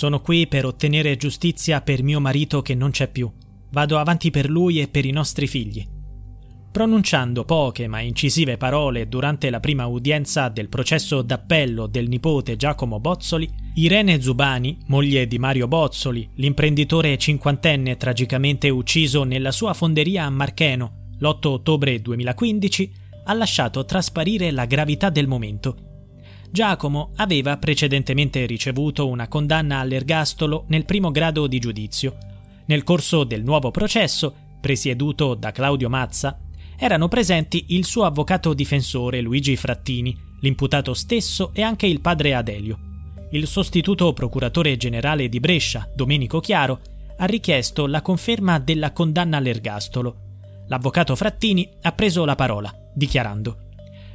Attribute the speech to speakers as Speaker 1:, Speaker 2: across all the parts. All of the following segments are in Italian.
Speaker 1: Sono qui per ottenere giustizia per mio marito che non c'è più. Vado avanti per lui e per i nostri figli. Pronunciando poche ma incisive parole durante la prima udienza del processo d'appello del nipote Giacomo Bozzoli, Irene Zubani, moglie di Mario Bozzoli, l'imprenditore cinquantenne tragicamente ucciso nella sua fonderia a Marcheno l'8 ottobre 2015, ha lasciato trasparire la gravità del momento. Giacomo aveva precedentemente ricevuto una condanna all'ergastolo nel primo grado di giudizio. Nel corso del nuovo processo, presieduto da Claudio Mazza, erano presenti il suo avvocato difensore Luigi Frattini, l'imputato stesso e anche il padre Adelio. Il sostituto procuratore generale di Brescia, Domenico Chiaro, ha richiesto la conferma della condanna all'ergastolo. L'avvocato Frattini ha preso la parola, dichiarando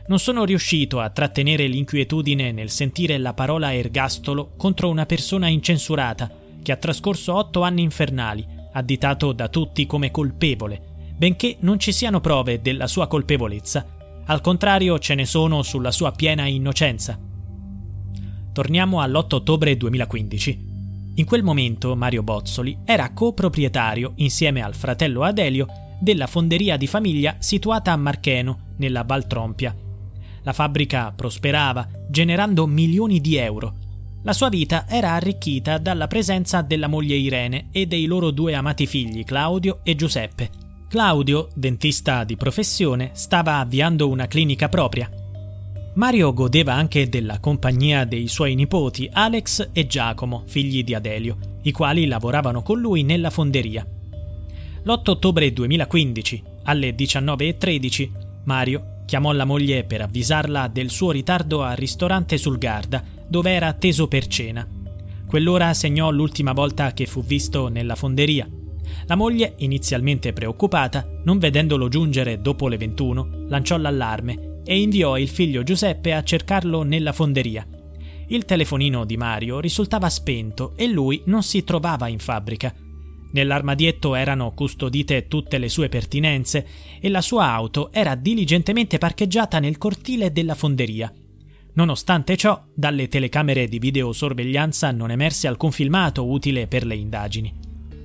Speaker 1: Non sono riuscito a trattenere l'inquietudine nel sentire la parola ergastolo contro una persona incensurata che ha trascorso otto anni infernali, additato da tutti come colpevole benché non ci siano prove della sua colpevolezza. Al contrario, ce ne sono sulla sua piena innocenza. Torniamo all'8 ottobre 2015. In quel momento Mario Bozzoli era coproprietario, insieme al fratello Adelio, della fonderia di famiglia situata a Marcheno, nella Val Trompia. La fabbrica prosperava, generando milioni di euro. La sua vita era arricchita dalla presenza della moglie Irene e dei loro due amati figli Claudio e Giuseppe, Claudio, dentista di professione, stava avviando una clinica propria. Mario godeva anche della compagnia dei suoi nipoti Alex e Giacomo, figli di Adelio, i quali lavoravano con lui nella fonderia. L'8 ottobre 2015, alle 19.13, Mario chiamò la moglie per avvisarla del suo ritardo al ristorante sul Garda, dove era atteso per cena. Quell'ora segnò l'ultima volta che fu visto nella fonderia. La moglie, inizialmente preoccupata, non vedendolo giungere dopo le 21, lanciò l'allarme e inviò il figlio Giuseppe a cercarlo nella fonderia. Il telefonino di Mario risultava spento e lui non si trovava in fabbrica. Nell'armadietto erano custodite tutte le sue pertinenze e la sua auto era diligentemente parcheggiata nel cortile della fonderia. Nonostante ciò, dalle telecamere di videosorveglianza non emerse alcun filmato utile per le indagini.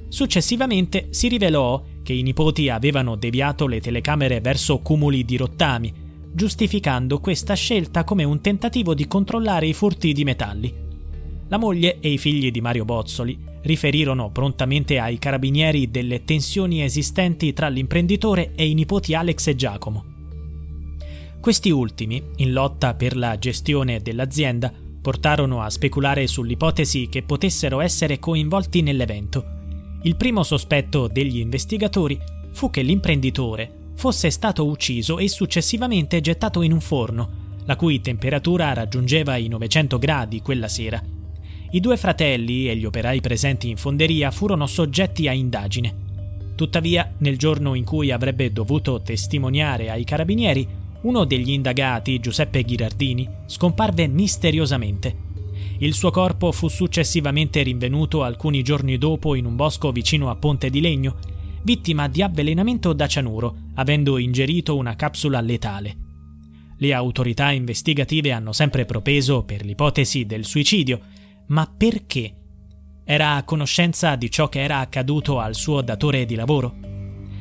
Speaker 1: Successivamente si rivelò che i nipoti avevano deviato le telecamere verso cumuli di rottami, giustificando questa scelta come un tentativo di controllare i furti di metalli. La moglie e i figli di Mario Bozzoli riferirono prontamente ai carabinieri delle tensioni esistenti tra l'imprenditore e i nipoti Alex e Giacomo. Questi ultimi, in lotta per la gestione dell'azienda, portarono a speculare sull'ipotesi che potessero essere coinvolti nell'evento il primo sospetto degli investigatori fu che l'imprenditore fosse stato ucciso e successivamente gettato in un forno, la cui temperatura raggiungeva i 900 gradi quella sera. I due fratelli e gli operai presenti in fonderia furono soggetti a indagine. Tuttavia, nel giorno in cui avrebbe dovuto testimoniare ai carabinieri, uno degli indagati, Giuseppe Ghirardini, scomparve misteriosamente il suo corpo fu successivamente rinvenuto alcuni giorni dopo in un bosco vicino a Ponte di Legno, vittima di avvelenamento da cianuro, avendo ingerito una capsula letale. Le autorità investigative hanno sempre propeso per l'ipotesi del suicidio, ma perché? Era a conoscenza di ciò che era accaduto al suo datore di lavoro?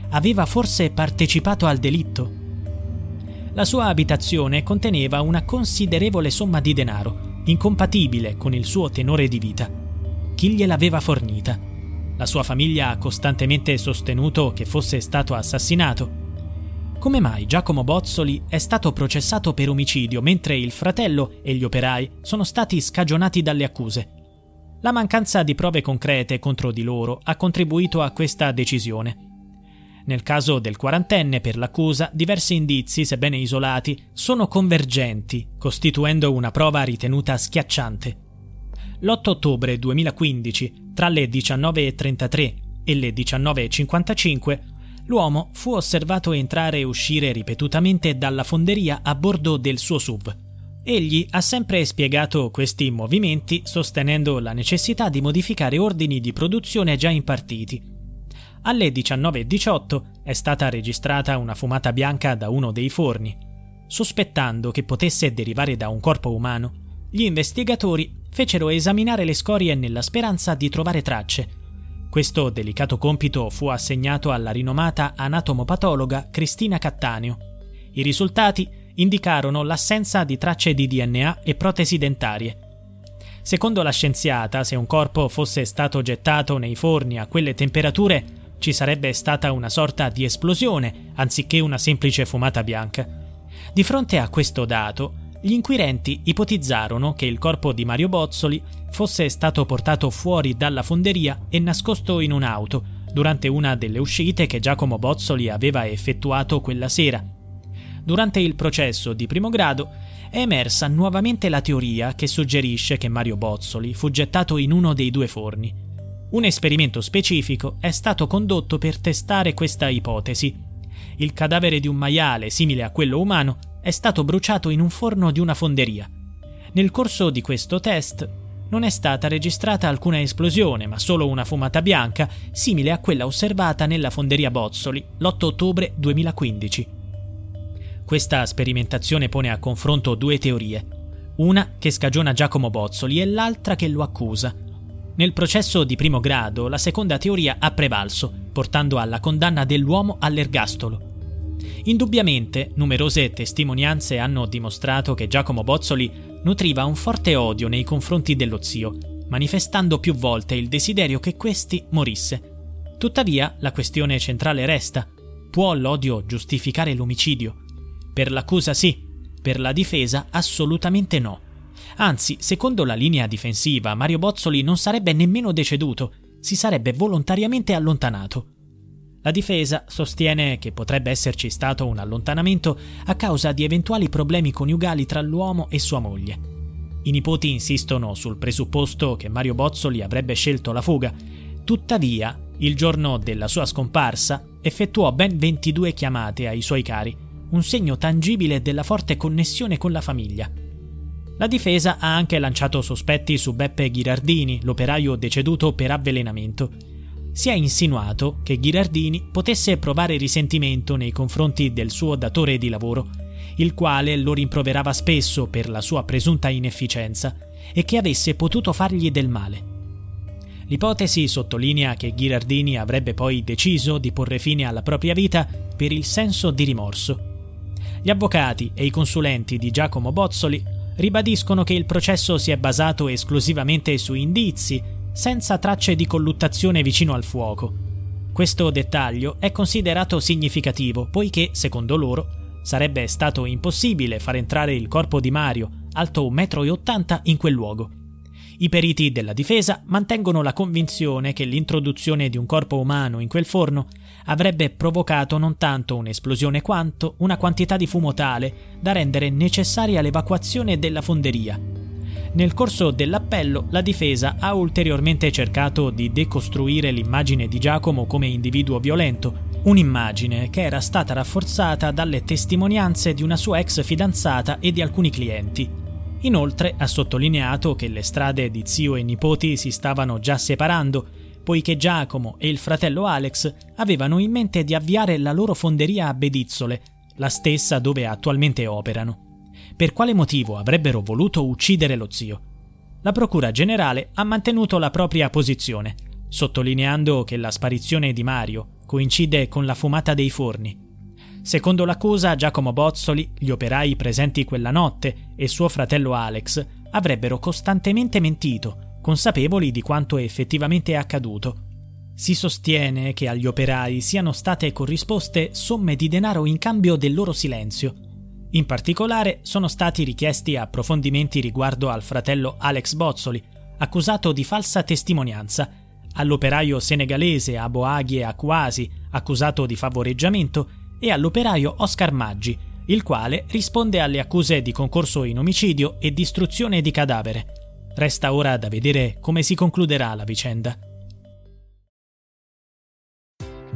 Speaker 1: Aveva forse partecipato al delitto? La sua abitazione conteneva una considerevole somma di denaro, incompatibile con il suo tenore di vita. Chi gliel'aveva fornita? La sua famiglia ha costantemente sostenuto che fosse stato assassinato. Come mai Giacomo Bozzoli è stato processato per omicidio mentre il fratello e gli operai sono stati scagionati dalle accuse? La mancanza di prove concrete contro di loro ha contribuito a questa decisione. Nel caso del quarantenne, per l'accusa, diversi indizi, sebbene isolati, sono convergenti, costituendo una prova ritenuta schiacciante. L'8 ottobre 2015, tra le 19.33 e le 19.55, l'uomo fu osservato entrare e uscire ripetutamente dalla fonderia a bordo del suo SUV. Egli ha sempre spiegato questi movimenti sostenendo la necessità di modificare ordini di produzione già impartiti alle 19.18 è stata registrata una fumata bianca da uno dei forni. Sospettando che potesse derivare da un corpo umano, gli investigatori fecero esaminare le scorie nella speranza di trovare tracce. Questo delicato compito fu assegnato alla rinomata anatomopatologa Cristina Cattaneo. I risultati indicarono l'assenza di tracce di DNA e protesi dentarie. Secondo la scienziata, se un corpo fosse stato gettato nei forni a quelle temperature, ci sarebbe stata una sorta di esplosione anziché una semplice fumata bianca. Di fronte a questo dato, gli inquirenti ipotizzarono che il corpo di Mario Bozzoli fosse stato portato fuori dalla fonderia e nascosto in un'auto durante una delle uscite che Giacomo Bozzoli aveva effettuato quella sera. Durante il processo di primo grado è emersa nuovamente la teoria che suggerisce che Mario Bozzoli fu gettato in uno dei due forni. Un esperimento specifico è stato condotto per testare questa ipotesi. Il cadavere di un maiale simile a quello umano è stato bruciato in un forno di una fonderia. Nel corso di questo test non è stata registrata alcuna esplosione, ma solo una fumata bianca simile a quella osservata nella fonderia Bozzoli l'8 ottobre 2015. Questa sperimentazione pone a confronto due teorie, una che scagiona Giacomo Bozzoli e l'altra che lo accusa. Nel processo di primo grado la seconda teoria ha prevalso, portando alla condanna dell'uomo all'ergastolo. Indubbiamente, numerose testimonianze hanno dimostrato che Giacomo Bozzoli nutriva un forte odio nei confronti dello zio, manifestando più volte il desiderio che questi morisse. Tuttavia, la questione centrale resta: può l'odio giustificare l'omicidio? Per l'accusa sì, per la difesa assolutamente no. Anzi, secondo la linea difensiva, Mario Bozzoli non sarebbe nemmeno deceduto, si sarebbe volontariamente allontanato. La difesa sostiene che potrebbe esserci stato un allontanamento a causa di eventuali problemi coniugali tra l'uomo e sua moglie. I nipoti insistono sul presupposto che Mario Bozzoli avrebbe scelto la fuga, tuttavia, il giorno della sua scomparsa, effettuò ben 22 chiamate ai suoi cari, un segno tangibile della forte connessione con la famiglia. La difesa ha anche lanciato sospetti su Beppe Ghirardini, l'operaio deceduto per avvelenamento. Si è insinuato che Ghirardini potesse provare risentimento nei confronti del suo datore di lavoro, il quale lo rimproverava spesso per la sua presunta inefficienza e che avesse potuto fargli del male. L'ipotesi sottolinea che Ghirardini avrebbe poi deciso di porre fine alla propria vita per il senso di rimorso. Gli avvocati e i consulenti di Giacomo Bozzoli ribadiscono che il processo si è basato esclusivamente su indizi, senza tracce di colluttazione vicino al fuoco. Questo dettaglio è considerato significativo poiché, secondo loro, sarebbe stato impossibile far entrare il corpo di Mario, alto 1,80 m, in quel luogo. I periti della difesa mantengono la convinzione che l'introduzione di un corpo umano in quel forno avrebbe provocato non tanto un'esplosione quanto una quantità di fumo tale da rendere necessaria l'evacuazione della fonderia. Nel corso dell'appello la difesa ha ulteriormente cercato di decostruire l'immagine di Giacomo come individuo violento, un'immagine che era stata rafforzata dalle testimonianze di una sua ex fidanzata e di alcuni clienti. Inoltre ha sottolineato che le strade di zio e nipoti si stavano già separando, poiché Giacomo e il fratello Alex avevano in mente di avviare la loro fonderia a Bedizzole, la stessa dove attualmente operano. Per quale motivo avrebbero voluto uccidere lo zio? La Procura Generale ha mantenuto la propria posizione, sottolineando che la sparizione di Mario coincide con la fumata dei forni Secondo l'accusa, Giacomo Bozzoli, gli operai presenti quella notte e suo fratello Alex avrebbero costantemente mentito, consapevoli di quanto effettivamente accaduto. Si sostiene che agli operai siano state corrisposte somme di denaro in cambio del loro silenzio. In particolare sono stati richiesti approfondimenti riguardo al fratello Alex Bozzoli, accusato di falsa testimonianza, all'operaio senegalese Aboaghi Akwasi, accusato di favoreggiamento, e all'operaio Oscar Maggi, il quale risponde alle accuse di concorso in omicidio e distruzione di cadavere. Resta ora da vedere come si concluderà la vicenda.